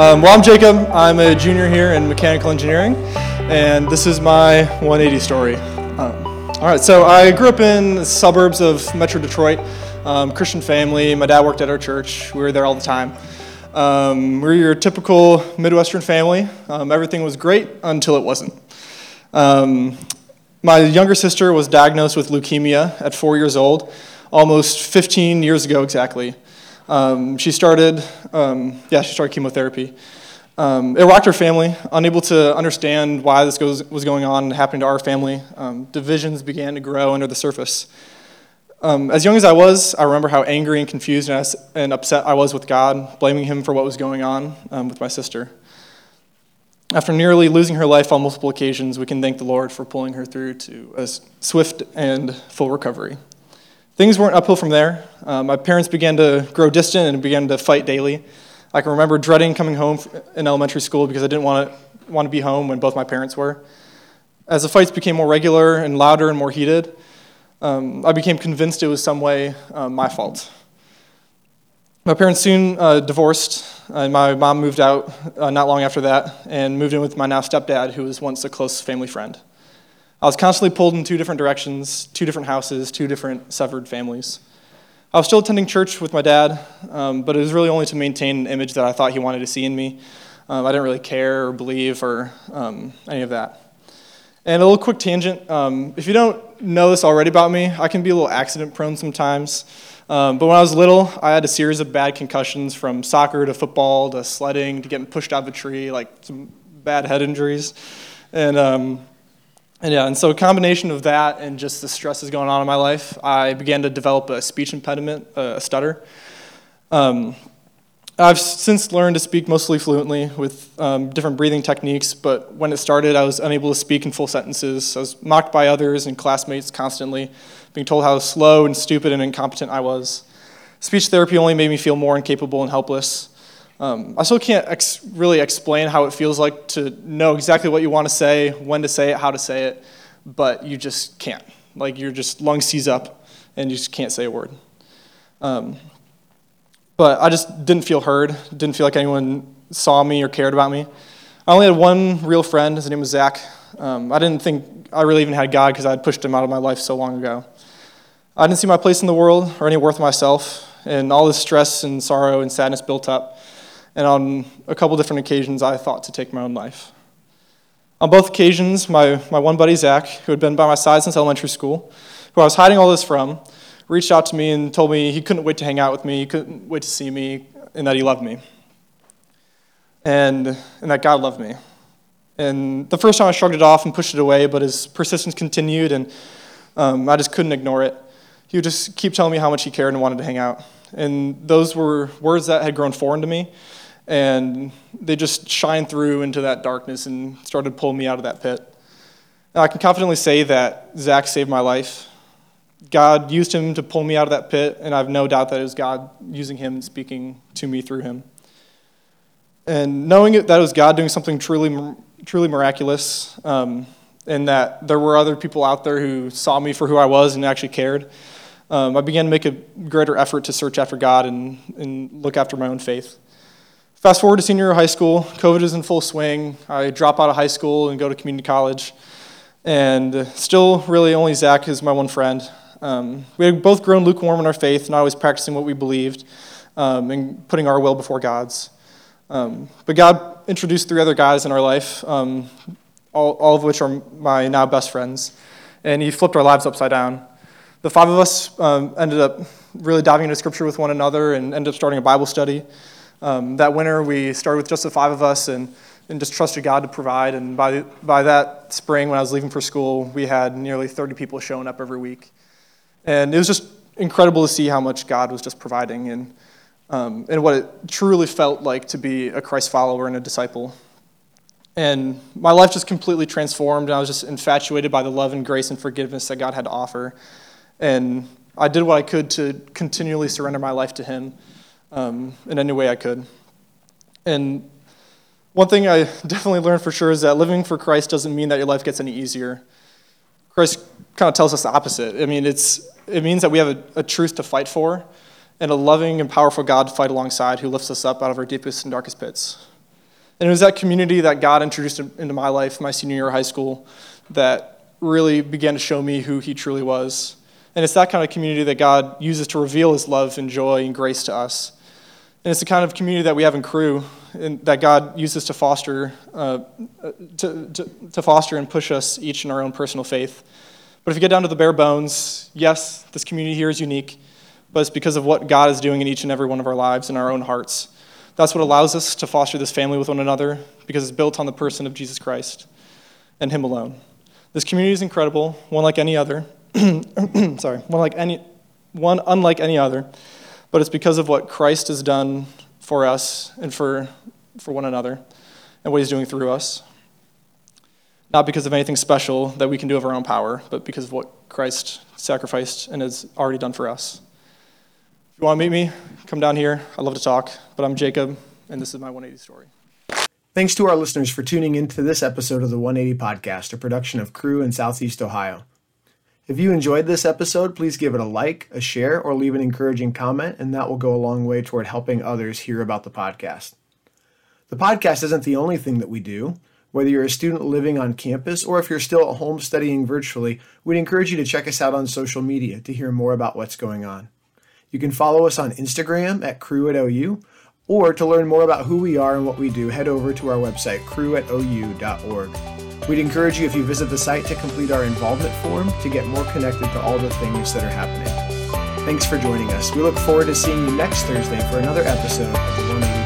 Um, well, I'm Jacob. I'm a junior here in mechanical engineering, and this is my 180 story. Um, all right, so I grew up in the suburbs of Metro Detroit, um, Christian family. My dad worked at our church. We were there all the time. Um, we're your typical Midwestern family. Um, everything was great until it wasn't. Um, my younger sister was diagnosed with leukemia at four years old, almost 15 years ago exactly. Um, she started, um, yeah, she started chemotherapy. Um, it rocked her family, unable to understand why this goes, was going on and happening to our family. Um, divisions began to grow under the surface. Um, as young as I was, I remember how angry and confused and, and, upset I was with God, blaming Him for what was going on um, with my sister. After nearly losing her life on multiple occasions, we can thank the Lord for pulling her through to a swift and full recovery. Things weren't uphill from there. Uh, my parents began to grow distant and began to fight daily. I can remember dreading coming home in elementary school because I didn't want to, want to be home when both my parents were. As the fights became more regular and louder and more heated, um, I became convinced it was some way uh, my fault. My parents soon uh, divorced, and my mom moved out uh, not long after that and moved in with my now stepdad, who was once a close family friend. I was constantly pulled in two different directions, two different houses, two different severed families. I was still attending church with my dad, um, but it was really only to maintain an image that I thought he wanted to see in me. Um, I didn't really care or believe or um, any of that. And a little quick tangent um, if you don't know this already about me, I can be a little accident prone sometimes. Um, but when I was little, I had a series of bad concussions from soccer to football to sledding to getting pushed out of a tree, like some bad head injuries. And um, and yeah, and so a combination of that and just the stresses going on in my life, I began to develop a speech impediment, a stutter. Um, I've since learned to speak mostly fluently with um, different breathing techniques, but when it started, I was unable to speak in full sentences. I was mocked by others and classmates constantly, being told how slow and stupid and incompetent I was. Speech therapy only made me feel more incapable and helpless. Um, I still can't ex- really explain how it feels like to know exactly what you want to say, when to say it, how to say it, but you just can't. Like your just lungs seize up and you just can't say a word. Um, but I just didn't feel heard, didn't feel like anyone saw me or cared about me. I only had one real friend, his name was Zach. Um, I didn't think I really even had God because I had pushed him out of my life so long ago. I didn't see my place in the world or any worth myself, and all this stress and sorrow and sadness built up and on a couple different occasions, I thought to take my own life. On both occasions, my, my one buddy, Zach, who had been by my side since elementary school, who I was hiding all this from, reached out to me and told me he couldn't wait to hang out with me, he couldn't wait to see me, and that he loved me. And, and that God loved me. And the first time I shrugged it off and pushed it away, but his persistence continued, and um, I just couldn't ignore it. He would just keep telling me how much he cared and wanted to hang out. And those were words that had grown foreign to me and they just shined through into that darkness and started pulling me out of that pit. Now, I can confidently say that Zach saved my life. God used him to pull me out of that pit, and I have no doubt that it was God using him and speaking to me through him. And knowing that it was God doing something truly, truly miraculous, um, and that there were other people out there who saw me for who I was and actually cared, um, I began to make a greater effort to search after God and, and look after my own faith. Fast forward to senior year of high school, COVID is in full swing. I drop out of high school and go to community college. And still, really, only Zach is my one friend. Um, we had both grown lukewarm in our faith, not always practicing what we believed um, and putting our will before God's. Um, but God introduced three other guys in our life, um, all, all of which are my now best friends. And He flipped our lives upside down. The five of us um, ended up really diving into Scripture with one another and ended up starting a Bible study. Um, that winter, we started with just the five of us and, and just trusted God to provide. And by, by that spring, when I was leaving for school, we had nearly 30 people showing up every week. And it was just incredible to see how much God was just providing and, um, and what it truly felt like to be a Christ follower and a disciple. And my life just completely transformed, and I was just infatuated by the love and grace and forgiveness that God had to offer. And I did what I could to continually surrender my life to Him um, in any way I could. And one thing I definitely learned for sure is that living for Christ doesn't mean that your life gets any easier. Christ kind of tells us the opposite. I mean, it's, it means that we have a, a truth to fight for and a loving and powerful God to fight alongside who lifts us up out of our deepest and darkest pits. And it was that community that God introduced into my life, my senior year of high school, that really began to show me who He truly was. And it's that kind of community that God uses to reveal His love and joy and grace to us. And it's the kind of community that we have in Cru and that God uses to foster, uh, to, to, to foster and push us each in our own personal faith. But if you get down to the bare bones, yes, this community here is unique, but it's because of what God is doing in each and every one of our lives and our own hearts. That's what allows us to foster this family with one another because it's built on the person of Jesus Christ and Him alone. This community is incredible, one like any other. Sorry, one like any, one unlike any other, but it's because of what Christ has done for us and for, for one another and what He's doing through us. Not because of anything special that we can do of our own power, but because of what Christ sacrificed and has already done for us. If you want to meet me, come down here. I love to talk, but I'm Jacob, and this is my 180 story. Thanks to our listeners for tuning in to this episode of the 180 Podcast, a production of Cru in Southeast Ohio. If you enjoyed this episode, please give it a like, a share, or leave an encouraging comment, and that will go a long way toward helping others hear about the podcast. The podcast isn't the only thing that we do. Whether you're a student living on campus or if you're still at home studying virtually, we'd encourage you to check us out on social media to hear more about what's going on. You can follow us on Instagram at Cru at OU, or to learn more about who we are and what we do, head over to our website, cruatou.org. We'd encourage you if you visit the site to complete our involvement form to get more connected to all the things that are happening. Thanks for joining us. We look forward to seeing you next Thursday for another episode of the 180